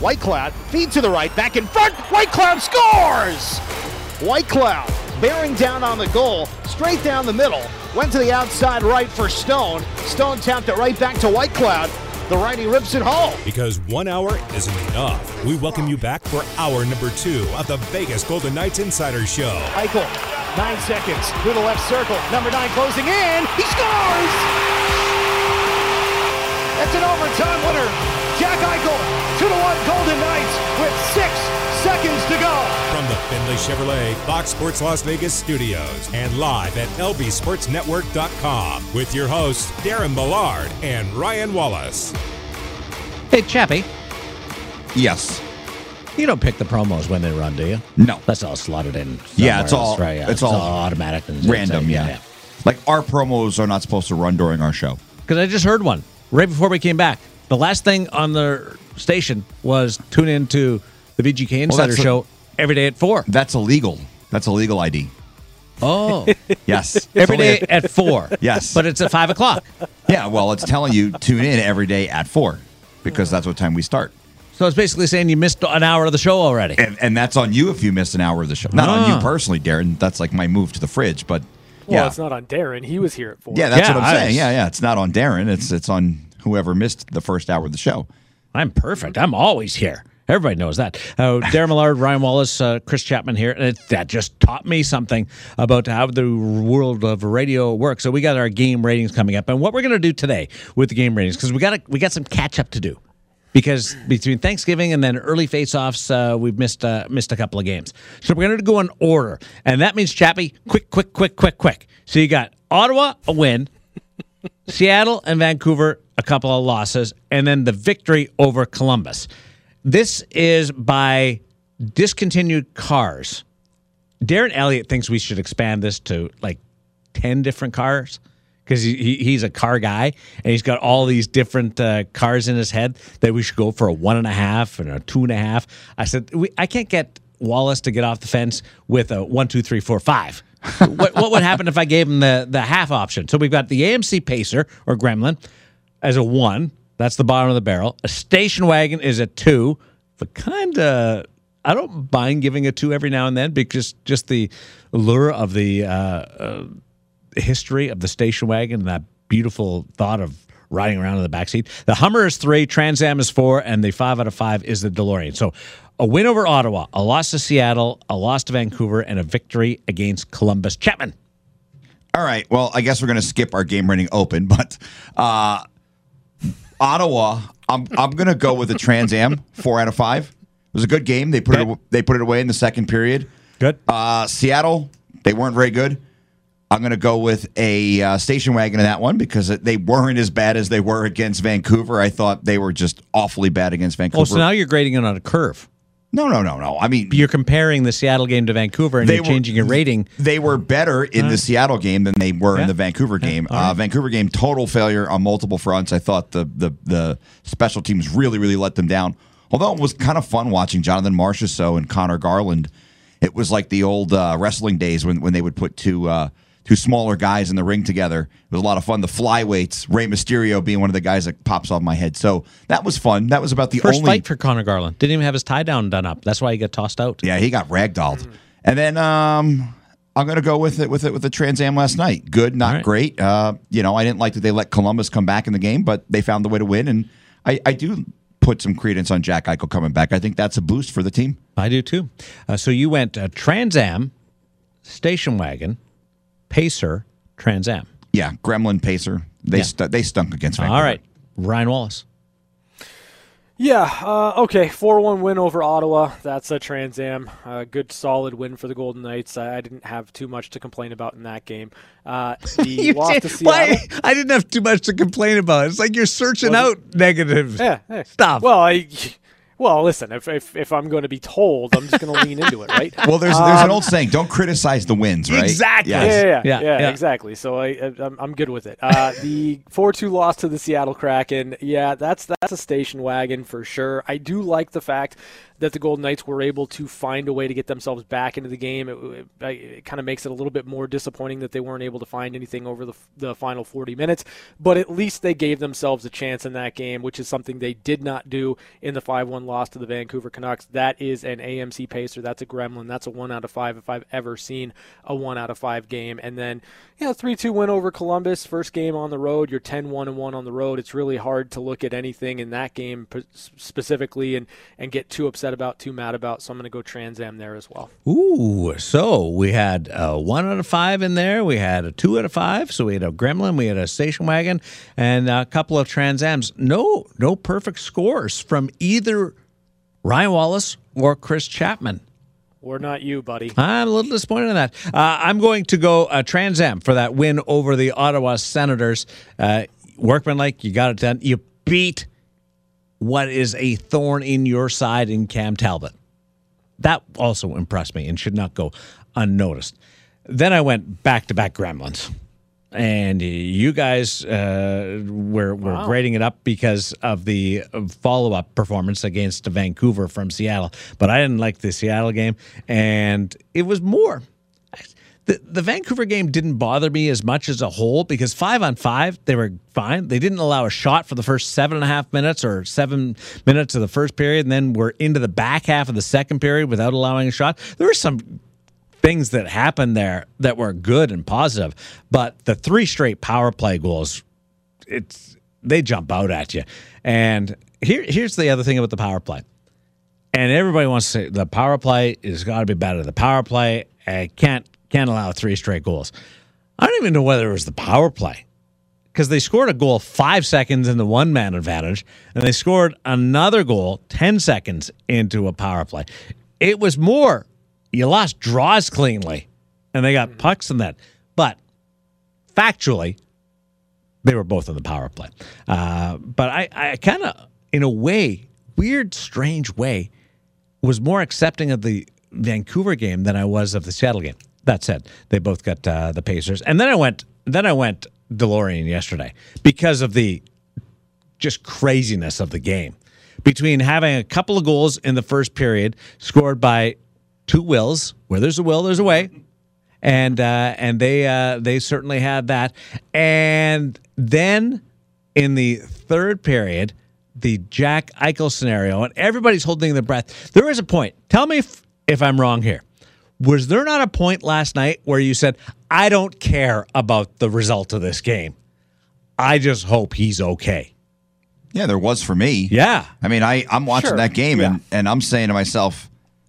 Whitecloud feed to the right, back in front. Whitecloud scores. Whitecloud bearing down on the goal, straight down the middle. Went to the outside right for Stone. Stone tapped it right back to Whitecloud. The righty rips it home. Because one hour isn't enough. We welcome you back for hour number two of the Vegas Golden Knights Insider Show. Eichel, nine seconds through the left circle. Number nine closing in. He scores! It's an overtime winner. Jack Eichel 2 to 1 Golden Knights with six seconds to go. From the Findlay Chevrolet Fox Sports Las Vegas studios and live at lbsportsnetwork.com with your hosts Darren Millard and Ryan Wallace. Hey, Chappie, Yes. you don't pick the promos when they run, do you? No. That's all slotted in. Yeah, it's somewhere all- Yeah, it's all automatic and Random, yeah. Like our promos are not supposed to run during our show. Because I just heard one right before we came back. The last thing on the station was tune in to the VGK Insider that's a- Show every day at four. That's illegal. That's a legal ID. Oh, Yes. Every day every only day a- at four. Yes. but it's at five o'clock. yeah, well, it's telling you tune in every day at four because that's what time we start. So it's basically saying you missed an hour of the show already. And, and that's on you if you missed an hour of the show. Not on Ah. you personally, Darren. That's like my move to the fridge, but Well, yeah. it's not on Darren. He was here at four. Yeah, that's Yeah, what I'm I saying. was- Yeah, yeah. It's not on Darren. It's it's on whoever missed the first hour of the show. I'm perfect. I'm always here. Everybody knows that. Uh, Darren Millard, Ryan Wallace, uh, Chris Chapman here. It, that just taught me something about how the world of radio works. So we got our game ratings coming up, and what we're going to do today with the game ratings because we got we got some catch up to do. Because between Thanksgiving and then early face-offs, uh, we've missed uh, missed a couple of games. So we're going to go in order, and that means Chappie, quick, quick, quick, quick, quick. So you got Ottawa a win, Seattle and Vancouver, a couple of losses, and then the victory over Columbus. This is by discontinued cars. Darren Elliott thinks we should expand this to like 10 different cars because he, he, he's a car guy and he's got all these different uh, cars in his head that we should go for a one and a half and a two and a half. I said, we, I can't get Wallace to get off the fence with a one, two, three, four, five. What, what would happen if I gave him the, the half option? So we've got the AMC Pacer or Gremlin as a one. That's the bottom of the barrel. A station wagon is a two, but kind of. I don't mind giving a two every now and then because just the lure of the uh, uh, history of the station wagon and that beautiful thought of riding around in the backseat. The Hummer is three, Trans Am is four, and the five out of five is the DeLorean. So a win over Ottawa, a loss to Seattle, a loss to Vancouver, and a victory against Columbus. Chapman. All right. Well, I guess we're going to skip our game rating open, but uh, Ottawa, I'm I'm going to go with the Trans Am four out of five. It was a good game. They put Okay. it they put it away in the second period. Good. Uh, Seattle, they weren't very good. I'm going to go with a uh, station wagon in that one because they weren't as bad as they were against Vancouver. I thought they were just awfully bad against Vancouver. Oh, so now you're grading it on a curve. no, no, no, no. I mean, You're comparing the Seattle game to Vancouver, and you're were- changing your rating. They were better in the Seattle game than they were Yeah. in the Vancouver game. all Uh. Vancouver game total failure on multiple fronts. I thought the the the special teams really really let them down. Although it was kind of fun watching Jonathan Marchessault and Conor Garland. It was like the old uh, wrestling days when when they would put two. Two smaller guys in the ring together. It was a lot of fun. The flyweights, Rey Mysterio being one of the guys that pops off my head. So that was fun. That was about the First only fight for Conor Garland. Didn't even have his tie down done up. That's why he got tossed out. Yeah, he got ragdolled. And then um, I'm going to go with it with it with the Trans Am last night. Good, not right. great. Uh, you know, I didn't like that they let Columbus come back in the game, but they found the way to win. And I, I do put some credence on Jack Eichel coming back. I think that's a boost for the team. I do too. Uh, so you went uh, Trans Am, station wagon, Pacer, Trans Am. Yeah, Gremlin Pacer. They Yeah. stu- they stunk against Vancouver. All right, Ryan Wallace. Yeah, uh, okay. 4 1 win over Ottawa. That's a Trans Am. Uh, good, solid win for the Golden Knights. I, I didn't have too much to complain about in that game. Uh, the loss to Seattle. I didn't have too much to complain about. It's like you're searching Was out negatives. Yeah, yeah. Stuff. Well, I. Well, listen. If, if if I'm going to be told, I'm just going to lean into it, right? Well, there's there's an old saying: don't criticize the wins, right? Exactly. Yes. Yeah, yeah, Yeah, yeah, yeah. exactly. So I, I I'm, I'm good with it. Uh, the four-two loss to the Seattle Kraken. Yeah, that's that's a station wagon for sure. I do like the fact that the Golden Knights were able to find a way to get themselves back into the game. It, it, it kind of makes it a little bit more disappointing that they weren't able to find anything over the the final 40 minutes. But at least they gave themselves a chance in that game, which is something they did not do in the 5-1 one loss to the Vancouver Canucks. That is an AMC pacer. That's a gremlin. That's a one out of five if I've ever seen a one out of five game. And then, you know, 3 2 win over Columbus, first game on the road. You're 10 1 and 1 on the road. It's really hard to look at anything in that game specifically and, and get too upset about, too mad about. So I'm going to go Trans Am there as well. Ooh, so we had a one out of five in there. We had a two out of five. So we had a gremlin, we had a station wagon, and a couple of Trans Ams. No, no perfect scores from either Ryan Wallace or Chris Chapman. Or not you, buddy. I'm a little disappointed in that. Uh, I'm going to go uh, Trans Am for that win over the Ottawa Senators. Uh, workmanlike, you got it done. You beat what is a thorn in your side in Cam Talbot. That also impressed me and should not go unnoticed. Then I went back to back Gremlins and you guys uh, were, were wow. grading it up because of the follow up performance against Vancouver from Seattle. But I didn't like the Seattle game, and it was more. The, the Vancouver game didn't bother me as much as a whole because five on five, they were fine. They didn't allow a shot for the first seven and a half minutes or seven minutes of the first period, and then we're into the back half of the second period without allowing a shot. There were some things that happened there that were good and positive. But the three straight power play goals, it's they jump out at you. And here, here's the other thing about the power play. And everybody wants to say the power play has got to be better. The power play uh, can't can't allow three straight goals. I don't even know whether it was the power play because they scored a goal five seconds into one man advantage, and they scored another goal 10 seconds into a power play. It was more you lost draws cleanly, and they got pucks in that. But factually, they were both on the power play. Uh, but I, I kind of, in a way, weird, strange way, was more accepting of the Vancouver game than I was of the Seattle game. That said, they both got uh, the Pacers, and then I went, then I went DeLorean yesterday because of the just craziness of the game. Between having a couple of goals in the first period scored by two wills. Where there's a will, there's a way. And uh, and they uh, they certainly had that. And then in the third period, the Jack Eichel scenario, and everybody's holding their breath. There is a point. Tell me if, if I'm wrong here. Was there not a point last night where you said, I don't care about the result of this game? I just hope he's okay. Yeah, there was for me. Yeah. I mean, I, I'm watching sure. that game yeah. and, and I'm saying to myself,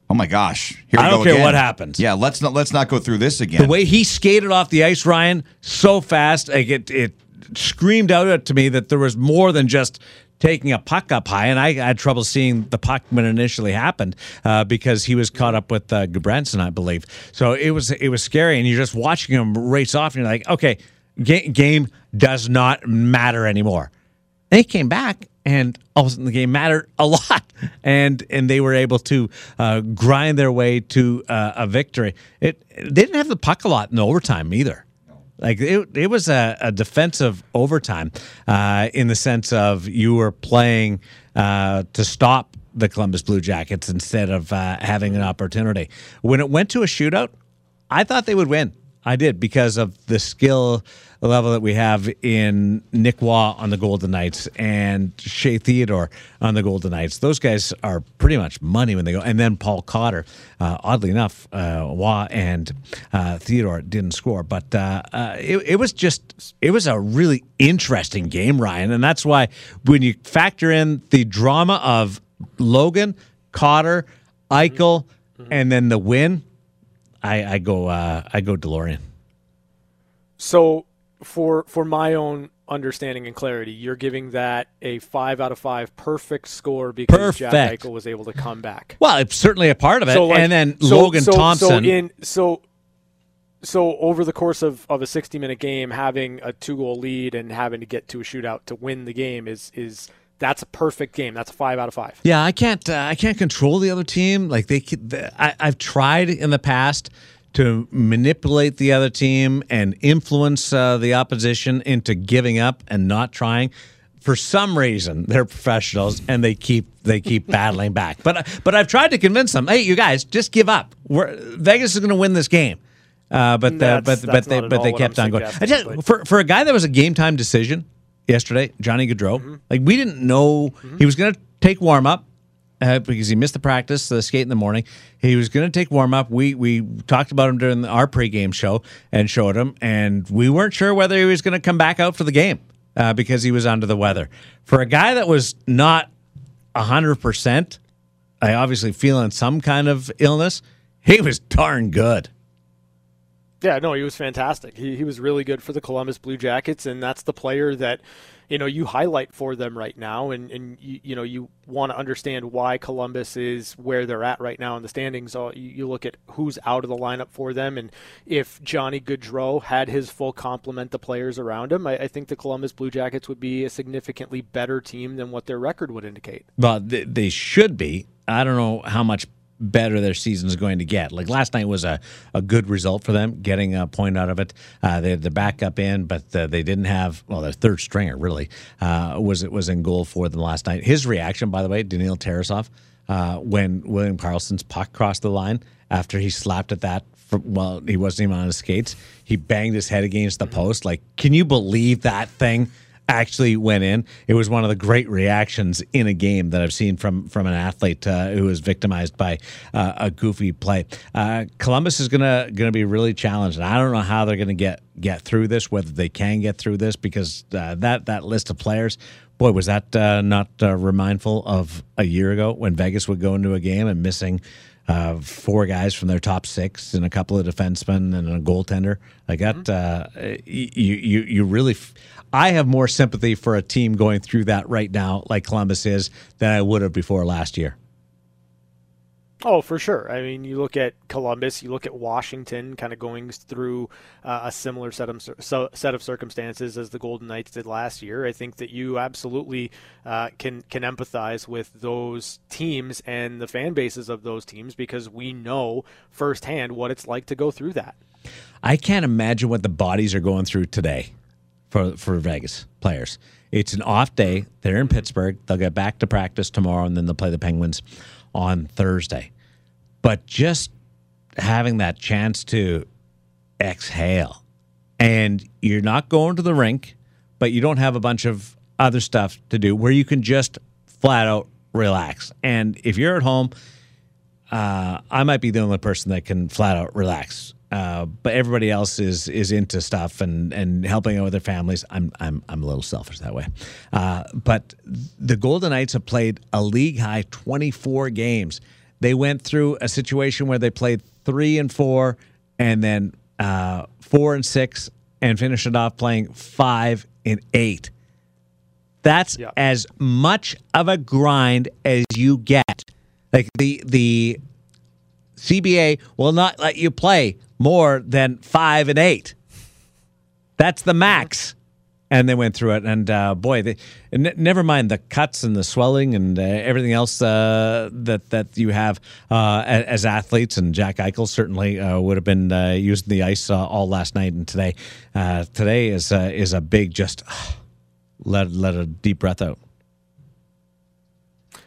Oh my gosh! Here I don't care again. what happens. Yeah, let's not let's not go through this again. The way he skated off the ice, Ryan, so fast, like it it screamed out to me that there was more than just taking a puck up high, and I had trouble seeing the puck when it initially happened uh, because he was caught up with uh, Gudbranson, I believe. So it was it was scary, and you're just watching him race off, and you're like, okay, ga- game does not matter anymore. He came back, and all of a sudden the game mattered a lot, and and they were able to uh, grind their way to uh, a victory. It they didn't have the puck a lot in overtime either. Like it, it was a, a defensive overtime uh, in the sense of you were playing uh, to stop the Columbus Blue Jackets instead of uh, having an opportunity. When it went to a shootout, I thought they would win. I did because of the skill level that we have in Nick Roy on the Golden Knights and Shea Theodore on the Golden Knights. Those guys are pretty much money when they go. And then Paul Cotter. Uh, oddly enough, uh, Roy and uh, Theodore didn't score, but uh, uh, it, it was just it was a really interesting game, Ryan, and that's why when you factor in the drama of Logan, Cotter, Eichel, mm-hmm. and then the win I, I go uh, I go DeLorean. So for for my own understanding and clarity, you're giving that a five out of five perfect score because perfect. Jack Eichel was able to come back. Well, it's certainly a part of it. So like, and then so, Logan so, Thompson. So in so so over the course of, of a 60 minute game, having a two goal lead and having to get to a shootout to win the game is is that's a perfect game. That's a five out of five. Yeah, I can't. Uh, I can't control the other team. Like they, I, I've tried in the past to manipulate the other team and influence uh, the opposition into giving up and not trying. For some reason, they're professionals and they keep they keep battling back. But but I've tried to convince them. Hey, you guys, just give up. We're, Vegas is going to win this game. Uh, but uh, but but they but they kept on going. Just, for for a guy that was a game time decision yesterday, Johnny Gaudreau. Mm-hmm. Like we didn't know mm-hmm. he was going to take warm up, uh, because he missed the practice, the skate in the morning. He was going to take warm up. We we talked about him during our pregame show and showed him, and we weren't sure whether he was going to come back out for the game uh, because he was under the weather. For a guy that was not hundred percent, I obviously feeling some kind of illness. He was darn good. Yeah, no, he was fantastic. He, he was really good for the Columbus Blue Jackets, and that's the player that you know you highlight for them right now and and you, you know you want to understand why Columbus is where they're at right now in the standings. So you, look at who's out of the lineup for them and if Johnny Gaudreau had his full complement of players around him I, I, think the Columbus Blue Jackets would be a significantly better team than what their record would indicate. Well they should be. I don't know how much better their season is going to get. Like last night was a, a good result for them, getting a point out of it. Uh, they had the backup in, but uh, they didn't have well their third stringer really uh, was it was in goal for them last night. His reaction, by the way, Daniil Tarasov, uh, when William Karlsson's puck crossed the line after he slapped at that. For, well, he wasn't even on his skates. He banged his head against the post. Like, can you believe that thing? Actually went in. It was one of the great reactions in a game that I've seen from from an athlete uh, who was victimized by uh, a goofy play. Uh, Columbus is gonna gonna be really challenged, and I don't know how they're gonna get get through this. Whether they can get through this, because uh, that that list of players. Boy, was that uh, not uh, remindful of a year ago when Vegas would go into a game and missing uh, four guys from their top six and a couple of defensemen and a goaltender. Like that, mm-hmm. uh, you you you really. F- I have more sympathy for a team going through that right now, like Columbus is, than I would have before last year. Oh, for sure. I mean, you look at Columbus, you look at Washington, kind of going through uh, a similar set of so, set of circumstances as the Golden Knights did last year. I think that you absolutely uh, can can empathize with those teams and the fan bases of those teams because we know firsthand what it's like to go through that. I can't imagine what the bodies are going through today for for Vegas players. It's an off day. They're in Pittsburgh. They'll get back to practice tomorrow, and then they'll play the Penguins on Thursday. But just having that chance to exhale, and you're not going to the rink, but you don't have a bunch of other stuff to do where you can just flat out relax. And if you're at home, uh, I might be the only person that can flat out relax uh, but everybody else is is into stuff and and helping out with their families. I'm I'm I'm a little selfish that way. Uh, but the Golden Knights have played a league high 24 games. They went through a situation where they played three and four, and then uh, four and six, and finished it off playing five and eight. That's yeah. as much of a grind as you get. Like the the CBA will not let you play more than five and eight. That's the max. And they went through it, and uh, boy, they, n- never mind the cuts and the swelling and uh, everything else uh, that that you have uh, as athletes. And Jack Eichel certainly uh, would have been uh, using the ice all last night and today. today is is a big just let let a deep breath out.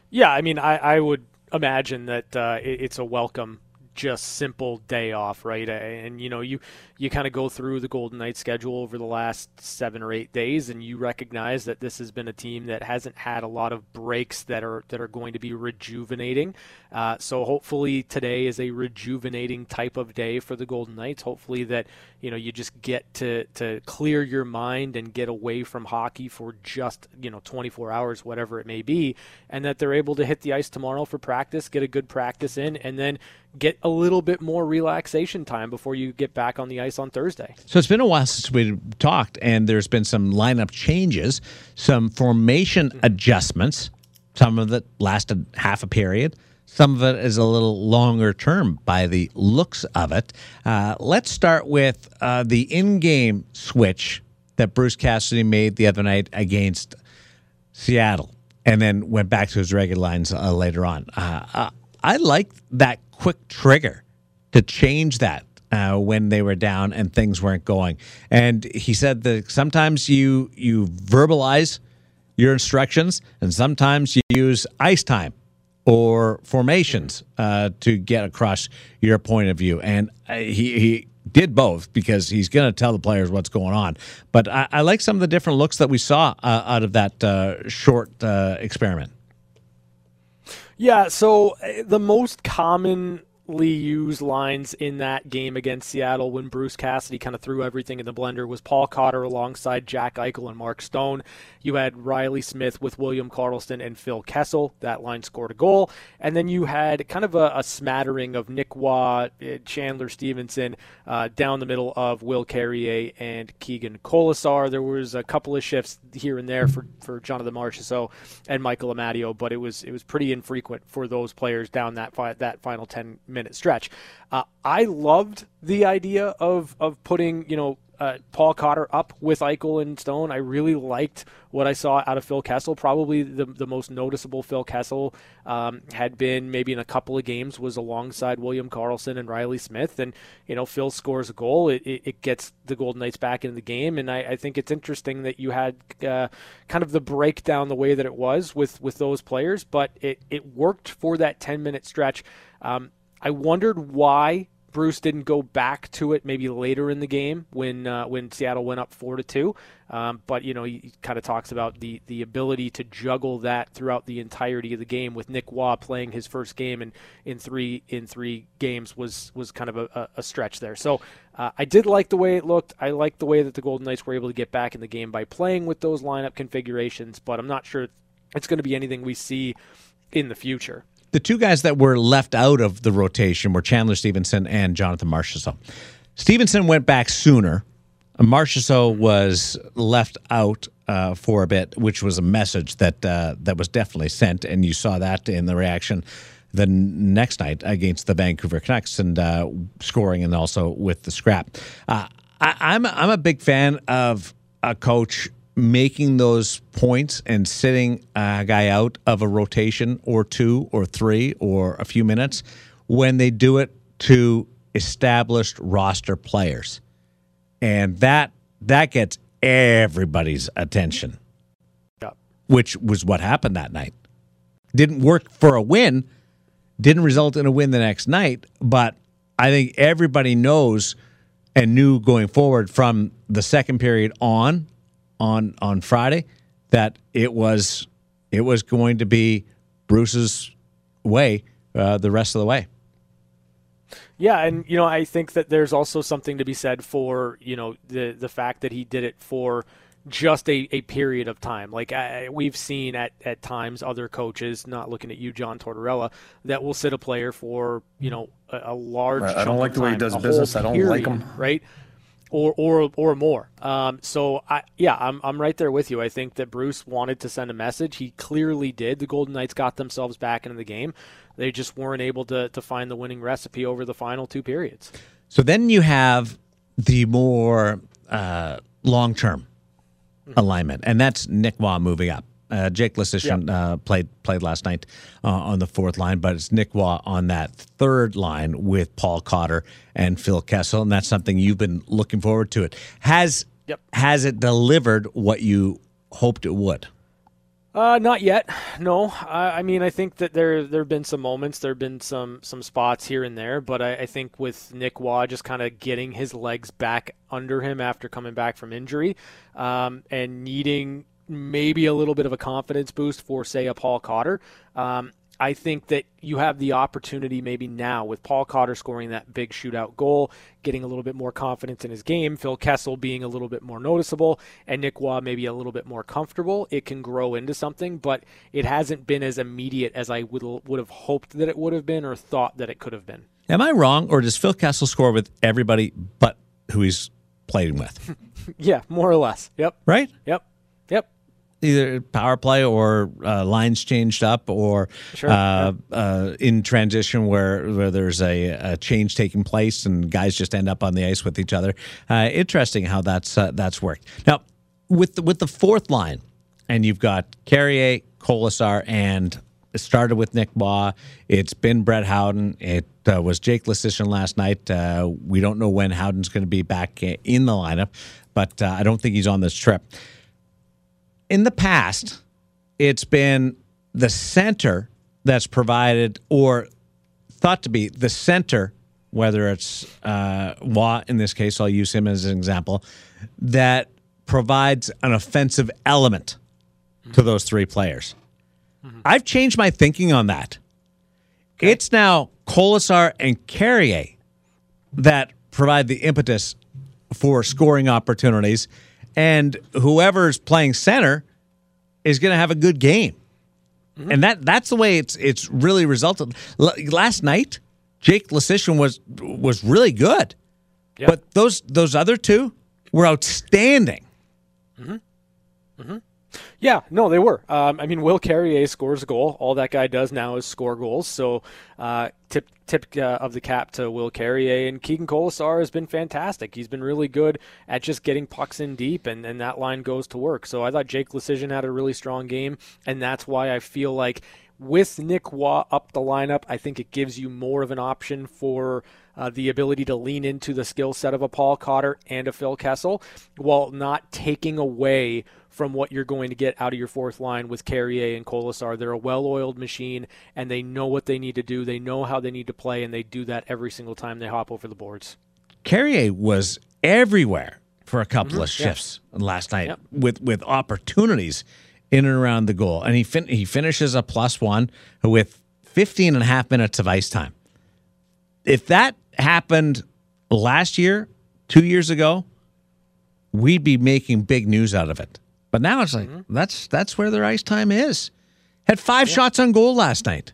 Yeah, I mean, I, I would imagine that it, it's a welcome just simple day off, right? And you know, you you kind of go through the Golden Knights schedule over the last seven or eight days, and you recognize that this has been a team that hasn't had a lot of breaks that are that are going to be rejuvenating. Uh, so hopefully today is a rejuvenating type of day for the Golden Knights. Hopefully that you know you just get to to clear your mind and get away from hockey for just you know 24 hours, whatever it may be, and that they're able to hit the ice tomorrow for practice, get a good practice in, and then get a little bit more relaxation time before you get back on the ice on Thursday. So it's been a while since we talked, and there's been some lineup changes, some formation mm-hmm. adjustments. Some of it lasted half a period. Some of it is a little longer term by the looks of it. Uh, let's start with uh, the in game switch that Bruce Cassidy made the other night against Seattle and then went back to his regular lines uh, later on. Uh, uh, I like that quick trigger to change that uh, when they were down and things weren't going. And he said that sometimes you you verbalize your instructions, and sometimes you use ice time or formations uh, to get across your point of view. And uh, he he did both because he's going to tell the players what's going on. But I, I, like some of the different looks that we saw uh, out of that uh, short uh, experiment. Yeah, so the most common used lines in that game against Seattle when Bruce Cassidy kind of threw everything in the blender was Paul Cotter alongside Jack Eichel and Mark Stone. You had Reilly Smith with William Karlsson and Phil Kessel. That line scored a goal. And then you had kind of a, a smattering of Nick Roy, uh, Chandler Stephenson uh, down the middle of Will Carrier and Keegan Kolesar. There was a couple of shifts here and there for, for Jonathan Marchessault and Michael Amadio, but it was it was pretty infrequent for those players down that fi- that final 10 minute stretch. Uh, I loved the idea of of putting you know uh, Paul Cotter up with Eichel and Stone. I really liked what I saw out of Phil Kessel. Probably the, the most noticeable Phil Kessel um, had been maybe in a couple of games was alongside William Karlsson and Reilly Smith. And, you know, Phil scores a goal. It, it, it gets the Golden Knights back into the game. And I, I think it's interesting that you had uh, kind of the breakdown the way that it was with, with those players, but it, it worked for that 10 minute stretch. Um, I wondered why Bruce didn't go back to it maybe later in the game when uh, when Seattle went up four to two. Um, but you know he kind of talks about the the ability to juggle that throughout the entirety of the game with Nick Roy playing his first game in, in three in three games was was kind of a, a stretch there. So uh, I did like the way it looked. I liked the way that the Golden Knights were able to get back in the game by playing with those lineup configurations. But I'm not sure it's going to be anything we see in the future the two guys that were left out of the rotation were Chandler Stephenson and Jonathan Marchessault. Stephenson went back sooner. Marchessault was left out uh, for a bit, which was a message that uh, that was definitely sent, and you saw that in the reaction the next night against the Vancouver Canucks and uh, scoring, and also with the scrap. Uh, I, I'm I'm a big fan of a coach making those points and sitting a guy out of a rotation or two or three or a few minutes when they do it to established roster players. And that that gets everybody's attention. Which was what happened that night. Didn't work for a win, didn't result in a win the next night, but I think everybody knows and knew going forward from the second period on on on Friday that it was it was going to be Bruce's way uh, the rest of the way. Yeah, and you know I think that there's also something to be said for you know the the fact that he did it for just a, a period of time. Like I, we've seen at, at times other coaches, not looking at you, John Tortorella, that will sit a player for you know a, a large. I don't like the way he does business. I don't period, like him. Right or or or more. Um, so I yeah, I'm I'm right there with you. I think that Bruce wanted to send a message. He clearly did. The Golden Knights got themselves back into the game. They just weren't able to to find the winning recipe over the final two periods. So then you have the more uh, long term mm-hmm. alignment, and that's Nick Roy moving up. Uh, Jake Leschyshyn yep. uh, played played last night uh, on the fourth line, but it's Nick Roy on that third line with Paul Cotter and Phil Kessel, and that's something you've been looking forward to. It has yep. has it delivered what you hoped it would? Uh, not yet. No, I, I, mean I think that there there have been some moments, there have been some some spots here and there, but I, I think with Nick Roy just kind of getting his legs back under him after coming back from injury, um, and needing maybe a little bit of a confidence boost for, say, a Paul Cotter. Um, I think that you have the opportunity maybe now with Paul Cotter scoring that big shootout goal, getting a little bit more confidence in his game, Phil Kessel being a little bit more noticeable, and Nick Roy maybe a little bit more comfortable. It can grow into something, but it hasn't been as immediate as I would would have hoped that it would have been or thought that it could have been. Am I wrong, or does Phil Kessel score with everybody but who he's playing with? yeah, more or less. Yep. Right. Yep. Yep either power play or uh, lines changed up or sure, uh, yeah. uh, in transition where, where there's a, a, change taking place and guys just end up on the ice with each other. Uh, interesting how that's uh, that's worked. Now with the, with the fourth line, and you've got Carrier, Kolesar, and it started with Nick Roy. It's been Brett Howden. It uh, was Jake Leschyshyn last night. we don't know when Howden's going to be back in the lineup, but I don't think he's on this trip in the past, it's been the center that's provided or thought to be the center, whether it's uh, Roy in this case, I'll use him as an example, that provides an offensive element to those three players. Mm-hmm. I've changed my thinking on that. It's now Kolesar and Carrier that provide the impetus for scoring opportunities, and whoever's playing center is going to have a good game. And that that's the way it's it's really resulted. L- last night, Jake Leschyshyn was was really good, Yeah. but those those other two were outstanding. Mhm. Mhm. Yeah, no, they were. Um, I mean, Will Carrier scores a goal. All that guy does now is score goals. So, uh, tip tip uh, of the cap to Will Carrier and Keegan Kolesar has been fantastic. He's been really good at just getting pucks in deep, and, and that line goes to work. So I thought Jake Leschyshyn had a really strong game, and that's why I feel like with Nick Roy up the lineup, I think it gives you more of an option for uh, the ability to lean into the skill set of a Paul Cotter and a Phil Kessel while not taking away from what you're going to get out of your fourth line with Carrier and Kolesar. They're a well-oiled machine, and they know what they need to do. They know how they need to play, and they do that every single time they hop over the boards. Carrier was everywhere for a couple of shifts last night Yep. with with opportunities in and around the goal. And he fin- he finishes a plus one with 15 and a half minutes of ice time. If that happened last year, two years ago, we'd be making big news out of it. But now it's like that's that's where their ice time is. Had five shots on goal last night.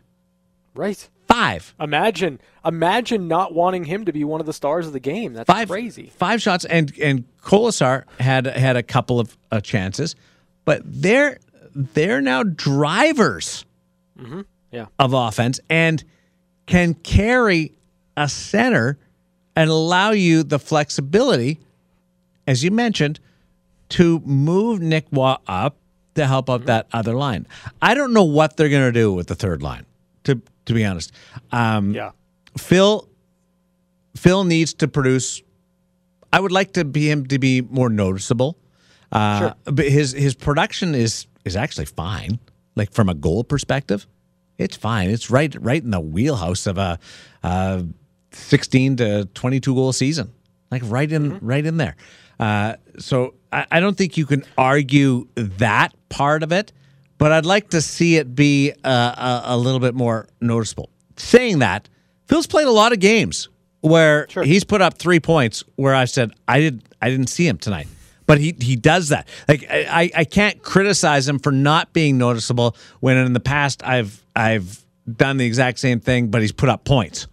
Right. Five. Imagine, imagine not wanting him to be one of the stars of the game. That's five crazy. Five shots, and and Kolesar had had a couple of uh, chances, but they're they're now drivers mm-hmm. Yeah. of offense and can carry a center and allow you the flexibility, as you mentioned, to move Nick Roy up to help out that other line. I don't know what they're going to do with the third line. To to be honest, um, Yeah. Phil Phil needs to produce. I would like to be him to be more noticeable. Uh, Sure. But his his production is is actually fine. Like from a goal perspective, it's fine. It's right right in the wheelhouse of a, uh sixteen to twenty two goal season. Like right in right in there. Uh, so I, I don't think you can argue that part of it, but I'd like to see it be uh, a, a little bit more noticeable. Saying that, Phil's played a lot of games where he's put up three points where I said I did I didn't see him tonight. But he he does that. Like I, I can't criticize him for not being noticeable when in the past I've I've done the exact same thing, but he's put up points.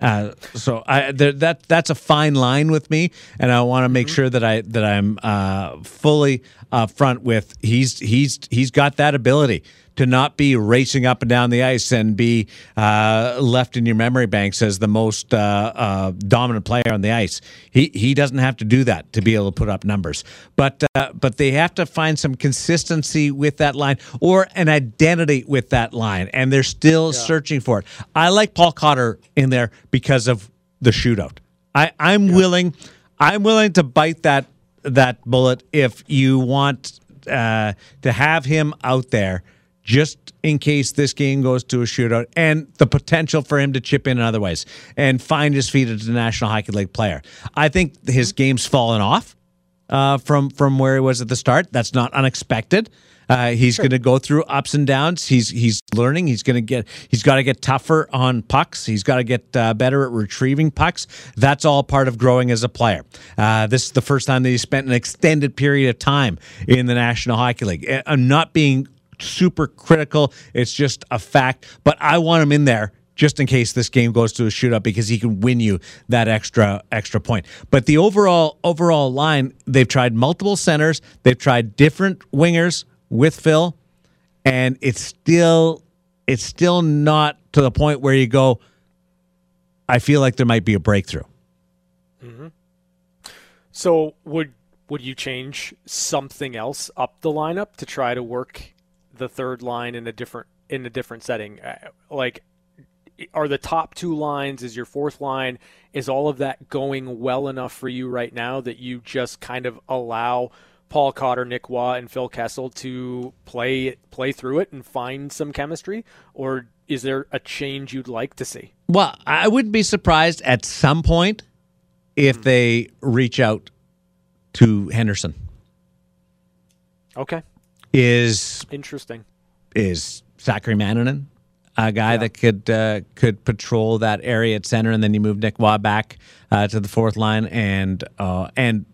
Uh, so I there, that that's a fine line with me, and I want to make sure that I that I'm uh, fully uh, front with he's he's he's got that ability to not be racing up and down the ice and be uh, left in your memory banks as the most uh, uh, dominant player on the ice. He he doesn't have to do that to be able to put up numbers, but uh, but they have to find some consistency with that line or an identity with that line, and they're still searching for it. I like Paul Cotter in there because of the shootout. I I'm willing I'm willing to bite that that bullet if you want uh, to have him out there just in case this game goes to a shootout and the potential for him to chip in in other ways and find his feet as a National Hockey League player. I think his game's fallen off uh, from from where he was at the start. That's not unexpected. Uh, he's going to go through ups and downs. He's he's learning. He's going to get. He's got to get tougher on pucks. He's got to get uh, better at retrieving pucks. That's all part of growing as a player. Uh, this is the first time that he spent an extended period of time in the National Hockey League. Uh, I'm not being super critical. It's just a fact. But I want him in there just in case this game goes to a shootout because he can win you that extra extra point. But the overall overall line, they've tried multiple centers, they've tried different wingers with Phil, and it's still it's still not to the point where you go. I feel like there might be a breakthrough. Mm-hmm. So would would you change something else up the lineup to try to work the third line in a different in a different setting? Uh, Like, are the top two lines is your fourth line? Is all of that going well enough for you right now that you just kind of allow Paul Cotter, Nick Roy, and Phil Kessel to play play through it and find some chemistry, or is there a change you'd like to see? Well, I wouldn't be surprised at some point if they reach out to Henderson. Okay, Is interesting. is Sakari Manninen a guy that could uh, could patrol that area at center, and then you move Nick Roy back uh, to the fourth line and uh, and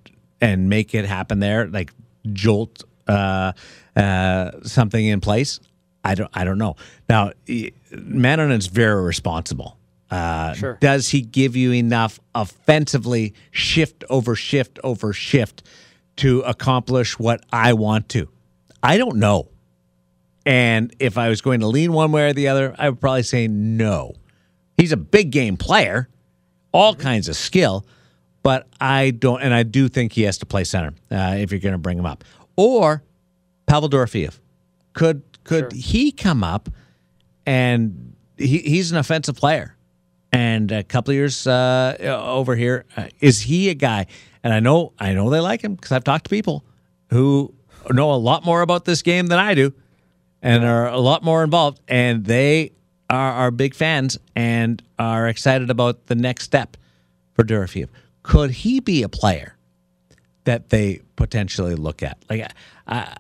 and make it happen there, like jolt uh, uh, something in place. I don't I don't know. Now, is very responsible. Uh, sure. Does he give you enough offensively, shift over shift over shift, to accomplish what I want to? I don't know. And if I was going to lean one way or the other, I would probably say no. He's a big game player, all mm-hmm. kinds of skill, but I don't, and I do think he has to play center uh, if you're going to bring him up. Or Pavel Dorofeev. Could could sure. he come up and he, he's an offensive player? And a couple of years uh, over here, uh, is he a guy? And I know I know they like him because I've talked to people who know a lot more about this game than I do and are a lot more involved. And they are, are big fans and are excited about the next step for Dorofeev. Could he be a player that they potentially look at? Like, I,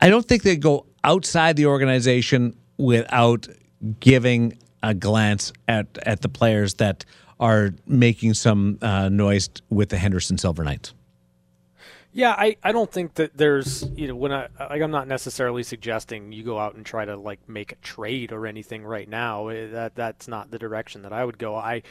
I don't think they go outside the organization without giving a glance at, at the players that are making some uh, noise with the Henderson Silver Knights. Yeah, I, I don't think that there's you know when I like I'm not necessarily suggesting you go out and try to like make a trade or anything right now. Eh, that that's not the direction that I would go. I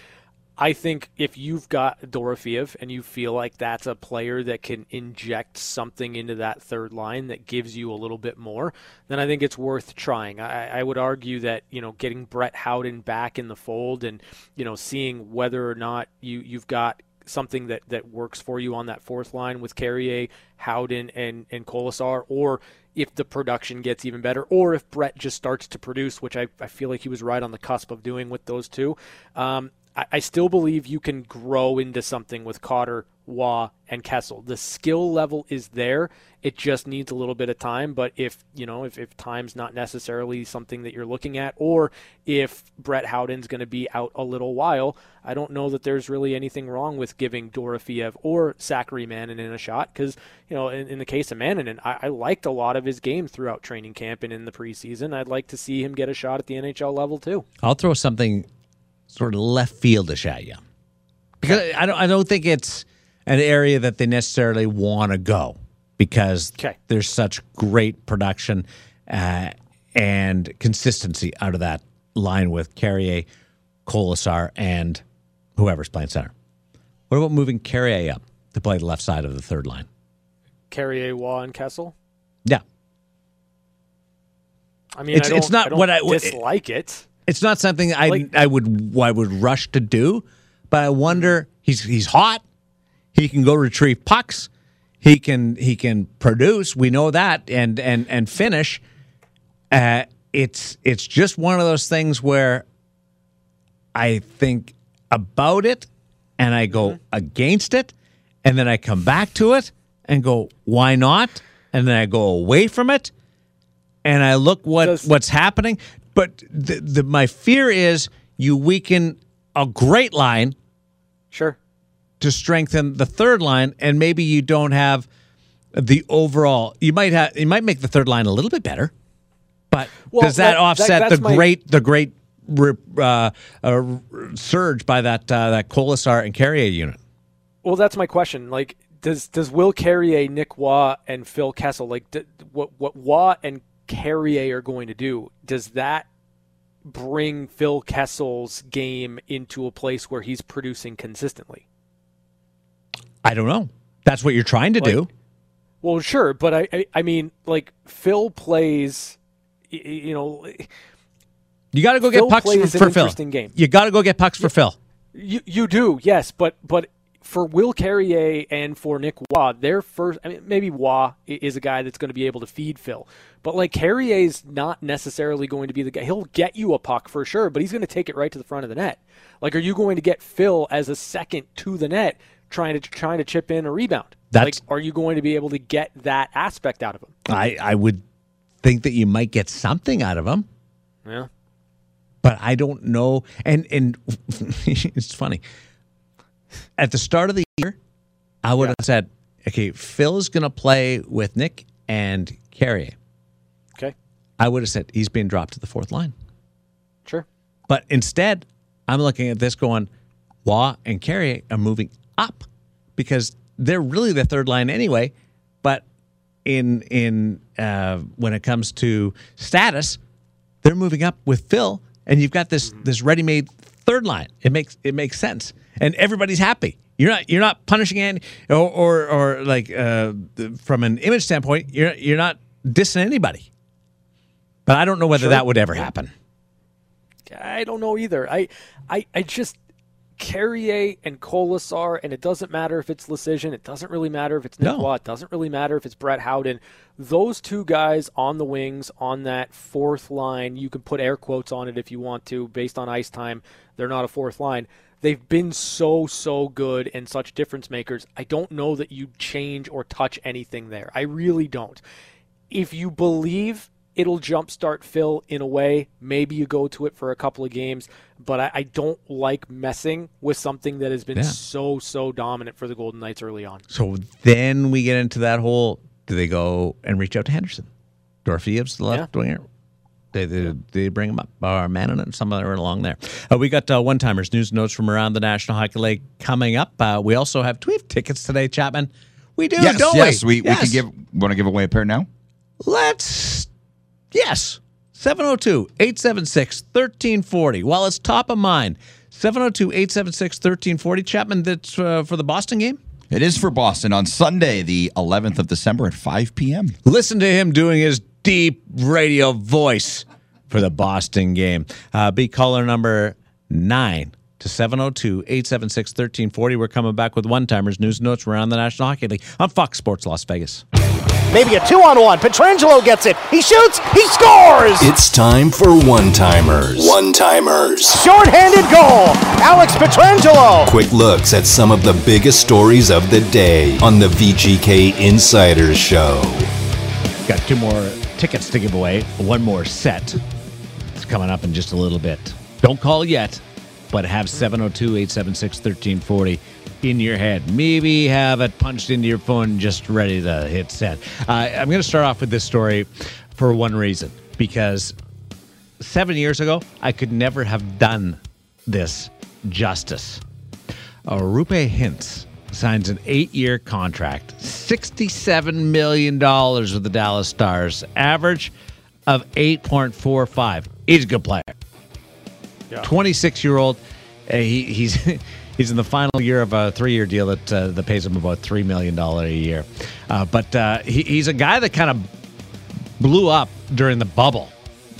I think if you've got Dorofeev and you feel like that's a player that can inject something into that third line that gives you a little bit more, then I think it's worth trying. I, I would argue that you know getting Brett Howden back in the fold and you know seeing whether or not you you've got something that, that works for you on that fourth line with Carrier, Howden, and, and Kolesar, or if the production gets even better, or if Brett just starts to produce, which I, I feel like he was right on the cusp of doing with those two. Um, I, I still believe you can grow into something with Cotter, Roy, and Kessel. The skill level is there. It just needs a little bit of time. But if you know, if, if time's not necessarily something that you're looking at, or if Brett Howden's going to be out a little while, I don't know that there's really anything wrong with giving Dorofeev or Sakari Manninen a shot. Because you know, in, in, the case of Manninen, I, I liked a lot of his game throughout training camp and in the preseason. I'd like to see him get a shot at the NHL level too. I'll throw something sort of left fieldish at you because I don't I don't think it's an area that they necessarily want to go because okay. there's such great production uh, and consistency out of that line with Carrier, Kolesar, and whoever's playing center. What about moving Carrier up to play the left side of the third line? Carrier, Roy, and Kessel. Yeah. I mean, it's, I it's not I what I dislike it. It's not something I like, I would I would rush to do, but I wonder he's he's hot. He can go retrieve pucks. He can he can produce. We know that and and and finish. Uh, it's it's just one of those things where I think about it and I go mm-hmm. against it, and then I come back to it and go, why not? And then I go away from it, and I look what Does, what's happening. But the, the, my fear is you weaken a great line. Sure. To strengthen the third line, and maybe you don't have the overall. You might have. You might make the third line a little bit better, but well, does that, that offset that, the my... great the great uh, uh, surge by that uh, that Kolesar and Carrier unit? Well, that's my question. Like, does does Will Carrier, Nick Roy, and Phil Kessel like what what Roy and Carrier are going to do, does that bring Phil Kessel's game into a place where he's producing consistently? I don't know. That's what you're trying to like, do. Well, sure, but I, I, I mean, like Phil plays, you know. You got to go Phil get pucks for, for Phil. Game. You got to go get pucks for Phil. You you do, yes, but but for Will Carrier and for Nick Roy, their first, I mean, maybe Roy is a guy that's going to be able to feed Phil, but like Carrier's not necessarily going to be the guy. He'll get you a puck for sure, but he's going to take it right to the front of the net. Like, are you going to get Phil as a second to the net, trying to trying to chip in a rebound? That's, like, are you going to be able to get that aspect out of him? I I would think that you might get something out of him. Yeah, but I don't know. And and it's funny at the start of the year, I would yeah. have said, okay, Phil's going to play with Nick and Carrier. Okay. I would have said he's being dropped to the fourth line. Sure. But instead, I'm looking at this going, Roy and Carrier are moving up because they're really the third line anyway. But in in uh, when it comes to status, they're moving up with Phil, and you've got this this ready made third line. It makes it makes sense, and everybody's happy. You're not you're not punishing any or or, or like uh, from an image standpoint, you're you're not dissing anybody. But I don't know whether Sure. that would ever happen. I don't know either. I, I, I just Carrier and Kolesar, and it doesn't matter if it's Lecision, it doesn't really matter if it's Nick No. Watt, it doesn't really matter if it's Brett Howden. Those two guys on the wings on that fourth line, you can put air quotes on it if you want to, based on ice time. They're not a fourth line. They've been so so good and such difference makers. I don't know that you change or touch anything there. I really don't if you believe it'll jumpstart Phil in a way, maybe you go to it for a couple of games. But I, I don't like messing with something that has been Yeah. so, so dominant for the Golden Knights early on. So then we get into that whole do they go and reach out to Henderson? Dorofeyev's the left winger. They, they, they bring him up. Our man in it, somewhere along there. Uh, we got uh, one timers, news notes from around the National Hockey League coming up. Uh, we also have, do we have tickets today, Chapman? We do, Yes, don't yes. we? We, we can give. Want to give away a pair now? Let's, yes, 702 876 1340. While it's top of mind, 702 876 1340. Chapman, that's uh, for the Boston game? It is for Boston on Sunday, the 11th of December at 5 p.m. Listen to him doing his deep radio voice for the Boston game. Uh, be caller number nine to 702 876 1340. We're coming back with one timers, news and notes around the National Hockey League on Fox Sports Las Vegas. Maybe a two on one. Pietrangelo gets it. He shoots. He scores. It's time for one timers. One timers. Short-handed goal. Alex Pietrangelo. Quick looks at some of the biggest stories of the day on the VGK Insiders Show. Got two more tickets to give away, one more set. It's coming up in just a little bit. Don't call yet, but have 702 876 1340 in your head. Maybe have it punched into your phone just ready to hit send. Uh, I'm going to start off with this story for one reason because seven years ago, I could never have done this justice. Uh, Roope Hintz signs an eight-year contract, sixty-seven million dollars with the Dallas Stars, average of eight point four five. He's a good player. Twenty-six-year-old. Uh, he, he's he's in the final year of a three-year deal that uh, that pays him about three million dollar a year. Uh, but uh, he, he's a guy that kind of blew up during the bubble.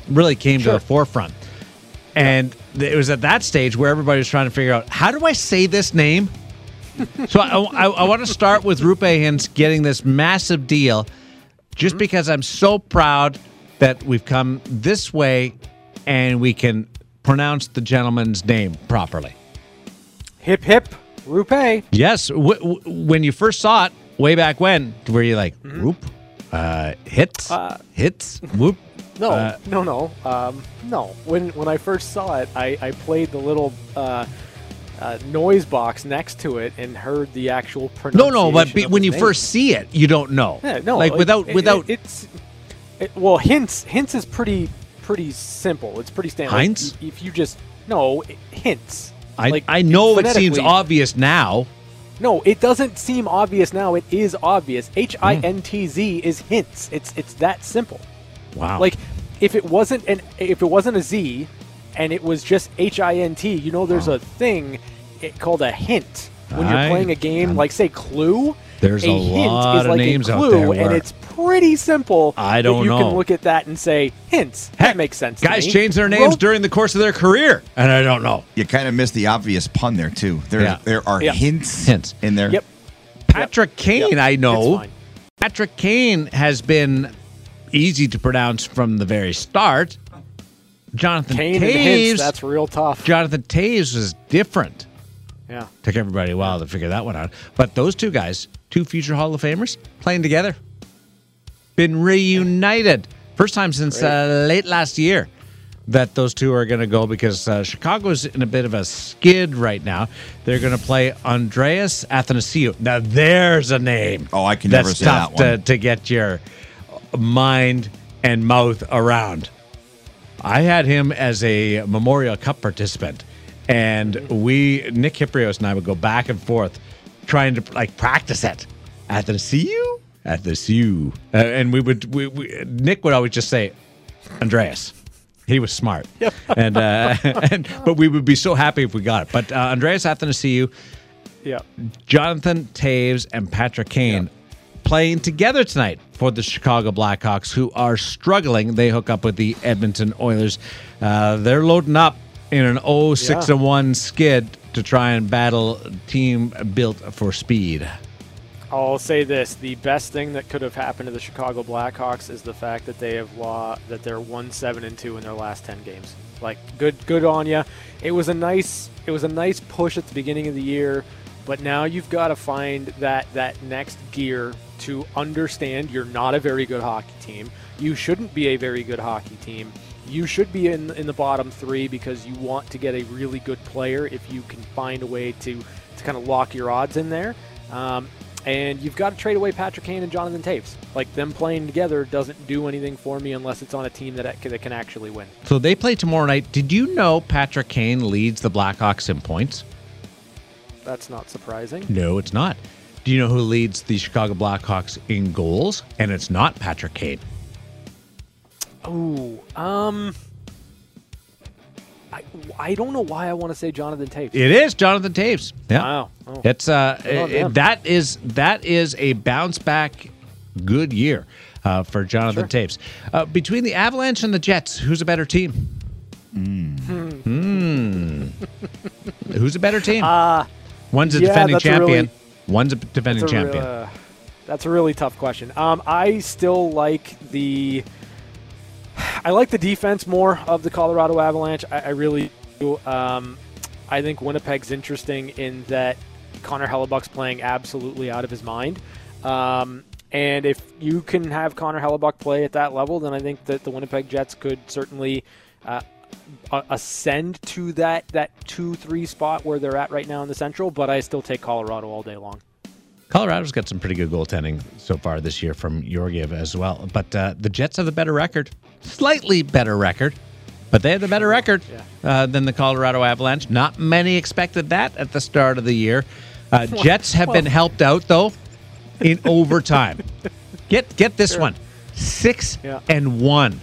Really came to the forefront. And it was at that stage where everybody was trying to figure out how do I say this name? so I, I, I want to start with Roope Hintz getting this massive deal just because I'm so proud that we've come this way and we can pronounce the gentleman's name properly. Hip hip, Roope. Yes, w- w- when you first saw it way back when, were you like, whoop, uh, hits, Uh, hits, whoop? No, Uh, no, no, um, no. When when I first saw it, I, I played the little uh, uh, noise box next to it and heard the actual pronunciation. no, no, but be, when you name. first see it, you don't know. Yeah, no, like it- without it- without it- it's it, well hints hints is pretty pretty simple. It's pretty standard. Heinz? If, you just no hints. I, like, I know it seems obvious now. No, it doesn't seem obvious now. It is obvious. H I N T Z is hints. It's it's that simple. Wow. Like if it wasn't an if it wasn't a Z and it was just H I N T, you know there's a thing it, called a hint. When I- you're playing a game like say Clue, There's a hint lot is of like names a out clue there and it's pretty simple. I don't you know. You can look at that and say hints. that makes sense. to Guys me. change their names Wrote- during the course of their career, and I don't know. You kind of missed the obvious pun there too. There, Yeah. there are Yeah. hints, Hints. in there. Yep. Patrick Kane, Yep. I know. Patrick Kane has been easy to pronounce from the very start. Jonathan Kane Toews. hints. That's real tough. Jonathan Toews was different. Yeah. Took everybody a while to figure that one out. But those two guys, two future Hall of Famers, playing together, been reunited. First time since uh, late last year that those two are going to go because uh, Chicago's in a bit of a skid right now. They're going to play Andreas Athanasiou. Now there's a name. Oh, I can that's never say tough that one. To, to get your mind and mouth around. I had him as a Memorial Cup participant, and we Nick Kypreos and I would go back and forth trying to like practice it at the CU at the CU, uh, and we would we, we, Nick would always just say Andreas. He was smart, and uh, and but we would be so happy if we got it. But uh, Andreas Athanasiou, Yeah. Jonathan Toews, and Patrick Kane playing together tonight for the Chicago Blackhawks, who are struggling. They hook up with the Edmonton Oilers. Uh, they're loading up in an 0 6 Yeah. 1 skid to try and battle a team built for speed. I'll say this: the best thing that could have happened to the Chicago Blackhawks is the fact that they have law that they're one seven and two in their last ten games. Like, good, good on you. It was a nice, it was a nice push at the beginning of the year, but now you've got to find that that next gear to understand you're not a very good hockey team. You shouldn't be a very good hockey team. You should be in in the bottom three because you want to get a really good player if you can find a way to to kind of lock your odds in there. Um, and you've got to trade away Patrick Kane and Jonathan Toews. Like them playing together doesn't do anything for me unless it's on a team that that can actually win. So they play tomorrow night. Did you know Patrick Kane leads the Blackhawks in points? That's not surprising. No, it's not. Do you know who leads the Chicago Blackhawks in goals? And it's not Patrick Kane. Oh, um, I, I don't know why I want to say Jonathan Toews. It is Jonathan Toews. Yeah. Wow. Oh. It's uh it- that is that is a bounce back good year uh, for Jonathan Sure. Toews. Uh, between the Avalanche and the Jets, who's a better team? Hmm. who's a better team? Uh, One's a yeah, defending that's a champion. really- One's a defending that's a champion. uh, that's a really tough question. Um, I still like the I like the defense more of the Colorado Avalanche. I, I really do. Um, I think Winnipeg's interesting in that Connor Hellebuyck's playing absolutely out of his mind. Um, and if you can have Connor Hellebuyck play at that level, then I think that the Winnipeg Jets could certainly uh, ascend to that that two three spot where they're at right now in the Central. But I still take Colorado all day long. Colorado's got some pretty good goaltending so far this year from Georgiev as well. But uh, the Jets have the better record, slightly better record, but they have the better record uh, than the Colorado Avalanche. Not many expected that at the start of the year. Uh, Jets have been helped out though in overtime. Get get this one, six Yeah. and one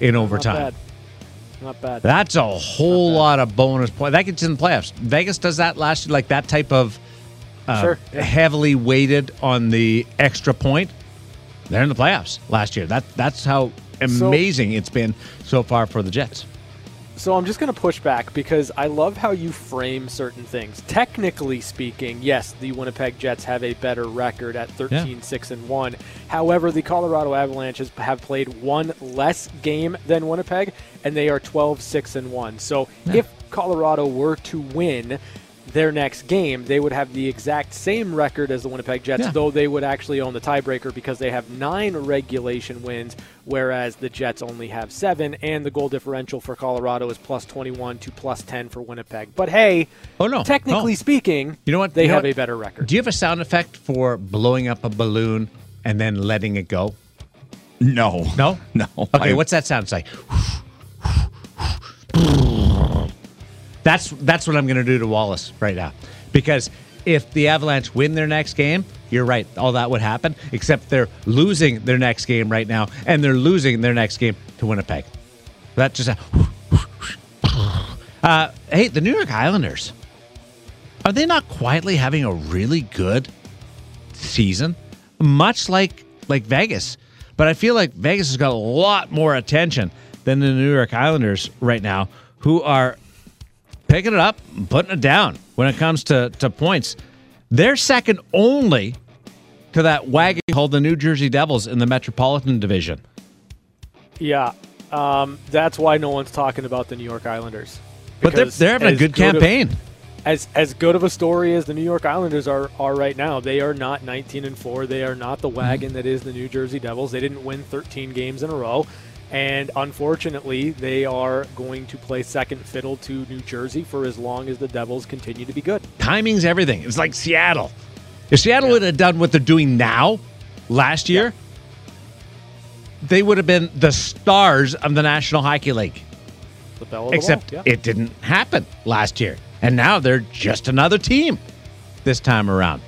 in overtime. Not bad. Not bad. That's a whole lot of bonus points. That gets in the playoffs. Vegas does that last year, like that type of uh, Sure, yeah. heavily weighted on the extra point. They're in the playoffs last year. That that's how amazing it's been so far for the Jets. So I'm just going to push back because I love how you frame certain things. Technically speaking, yes, the Winnipeg Jets have a better record at 13 6 and 1. However, the Colorado Avalanche have played one less game than Winnipeg and they are 12 6 and 1. So if Colorado were to win their next game, they would have the exact same record as the Winnipeg Jets, Yeah. though they would actually own the tiebreaker because they have nine regulation wins, whereas the Jets only have seven, and the goal differential for Colorado is plus 21 to plus 10 for Winnipeg. But hey, Oh, no. technically No. speaking, You know what? They You know have what? a better record. Do you have a sound effect for blowing up a balloon and then letting it go? No. No, No. Okay, I- what's that sound like? That's that's what I'm going to do to Wallace right now, because if the Avalanche win their next game, you're right, all that would happen. Except they're losing their next game right now, and they're losing their next game to Winnipeg. That just. Uh, hey, the New York Islanders. Are they not quietly having a really good season, much like like Vegas. But I feel like Vegas has got a lot more attention than the New York Islanders right now, who are picking it up, and putting it down when it comes to, to points. They're second only to that wagon called the New Jersey Devils in the Metropolitan Division. Yeah, um, that's why no one's talking about the New York Islanders. But they're, they're having a good of- campaign. as as good of a story as the New York Islanders are are right now. They are not 19 and 4. They are not the wagon that is the New Jersey Devils. They didn't win 13 games in a row. And unfortunately, they are going to play second fiddle to New Jersey for as long as the Devils continue to be good. Timing's everything. It's like Seattle. If Seattle would have done what they're doing now last year, they would have been the stars of the National Hockey League. The bell of the Except yeah. it didn't happen last year. And now they're just another team this time around.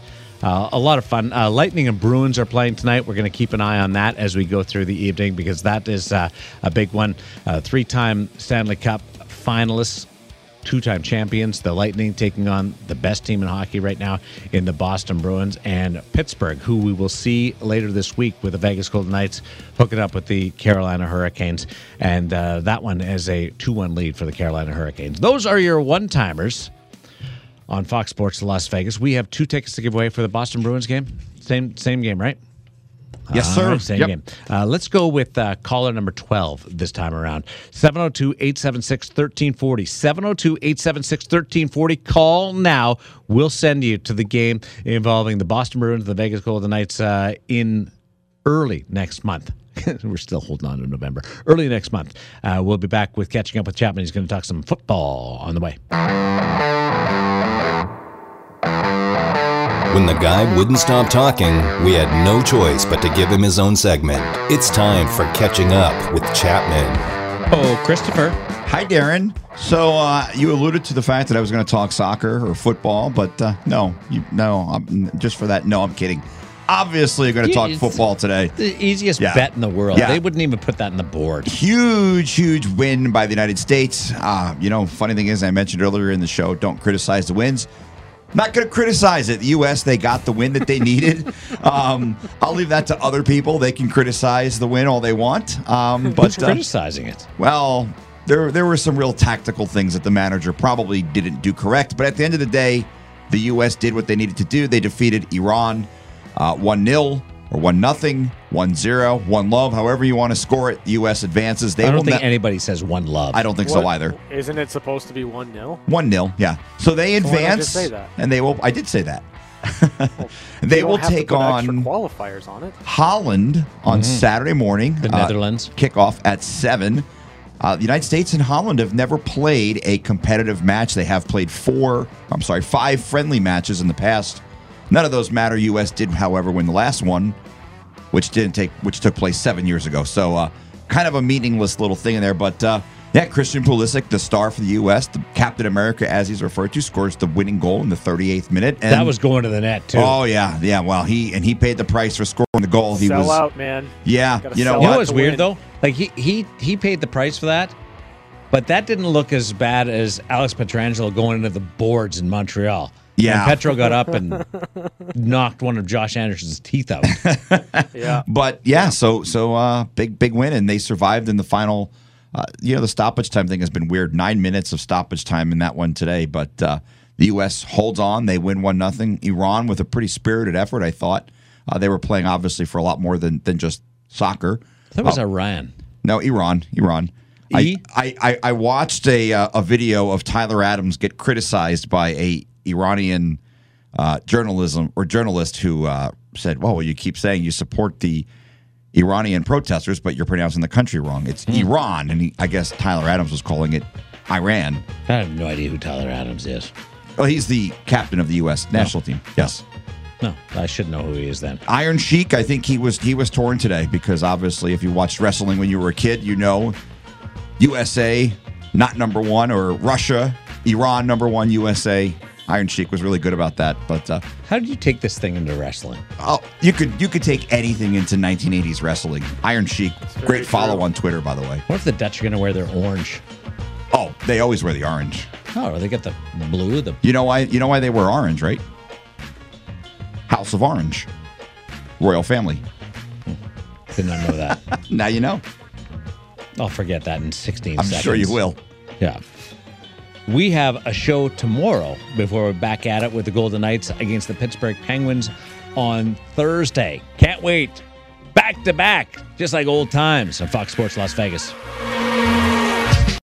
Uh, a lot of fun. Uh, Lightning and Bruins are playing tonight. We're going to keep an eye on that as we go through the evening because that is uh, a big one. Uh, Three time Stanley Cup finalists, two time champions. The Lightning taking on the best team in hockey right now in the Boston Bruins and Pittsburgh, who we will see later this week with the Vegas Golden Knights hooking up with the Carolina Hurricanes. And uh, that one is a 2 1 lead for the Carolina Hurricanes. Those are your one timers on Fox Sports Las Vegas. We have two tickets to give away for the Boston Bruins game. Same same game, right? Yes, sir. right, same Yep. game. Uh, let's go with uh, caller number 12 this time around. 702 876 1340. 702 876 1340. Call now. We'll send you to the game involving the Boston Bruins, the Vegas Golden Knights uh, in early next month. We're still holding on to November. Early next month. Uh, we'll be back with catching up with Chapman. He's going to talk some football on the way. When the guy wouldn't stop talking, we had no choice but to give him his own segment. It's time for Catching Up with Chapman. Oh, Christopher. Hi, Darren. So uh, you alluded to the fact that I was going to talk soccer or football, but uh, no, you, no, I'm, just for that, no, I'm kidding. Obviously, you're going to talk football today. The easiest Yeah. bet in the world. Yeah. They wouldn't even put that in the board. Huge, huge win by the United States. Uh, you know, funny thing is, I mentioned earlier in the show, don't criticize the wins. Not going to criticize it. The U.S. they got the win that they needed. um, I'll leave that to other people. They can criticize the win all they want. Um, but uh, criticizing it? well, there there were some real tactical things that the manager probably didn't do correct. But at the end of the day, the U.S. did what they needed to do. They defeated Iran uh, one 0 or one nothing, one zero, one love. However you want to score it, the U.S. advances. They I don't think ne- anybody says one love. I don't think so either. Isn't it supposed to be 1 0? One 0 yeah. So they So why advance, say that? and they will. I did say that. they will take on qualifiers on it. Holland on Saturday morning. Mm-hmm. The uh, Netherlands. kickoff at seven. Uh, the United States and Holland have never played a competitive match. They have played four, I'm sorry, five friendly matches in the past. None of those matter. U.S. did, however, win the last one, which didn't take, which took place seven years ago. So, uh, kind of a meaningless little thing in there. But uh, yeah, Christian Pulisic, the star for the U.S., the Captain America, as he's referred to, scores the winning goal in the 38th minute. And, that was going to the net too. Oh yeah, yeah. Well, he and he paid the price for scoring the goal. He Sell was out, man. yeah. Gotta You know sell you what? know what's weird win. though? Like he he he paid the price for that, but that didn't look as bad as Alex Pietrangelo going into the boards in Montreal. Yeah. and Petro got up and knocked one of Josh Anderson's teeth out. Yeah. But yeah, so so uh, big big win, and they survived in the final. Uh, you know, the stoppage time thing has been weird. Nine minutes of stoppage time in that one today, but uh, the U.S. holds on. They win one nothing. Iran with a pretty spirited effort. I thought uh, they were playing obviously for a lot more than than just soccer. That was Oh, Iran. no Iran, Iran. E? I, I, I, I watched a uh, a video of Tyler Adams get criticized by a Iranian uh, journalism or journalist who uh, said, "Well, you keep saying you support the Iranian protesters, but you're pronouncing the country wrong. It's Iran." And he, I guess Tyler Adams was calling it Iran. I have no idea who Tyler Adams is. Well, he's the captain of the U.S. national team. Yes. No, I should know who he is then. Iron Sheik, I think he was he was torn today because obviously, if you watched wrestling when you were a kid, you know USA not number one or Russia, Iran number one, USA. Iron Sheik was really good about that, but uh, How did you take this thing into wrestling? oh, you could you could take anything into 1980s wrestling. Iron Sheik, great follow on Twitter, by the way. What if the Dutch are going to wear their orange? Oh, they always wear the orange. Oh, they got the blue, the You know why? You know why they wear orange, right? House of Orange, royal family. did not know that. Now you know. I'll forget that in 16 I'm seconds. sure you will. Yeah. We have a show tomorrow before we're back at it with the Golden Knights against the Pittsburgh Penguins on Thursday. Can't wait. Back to back, just like old times on Fox Sports Las Vegas.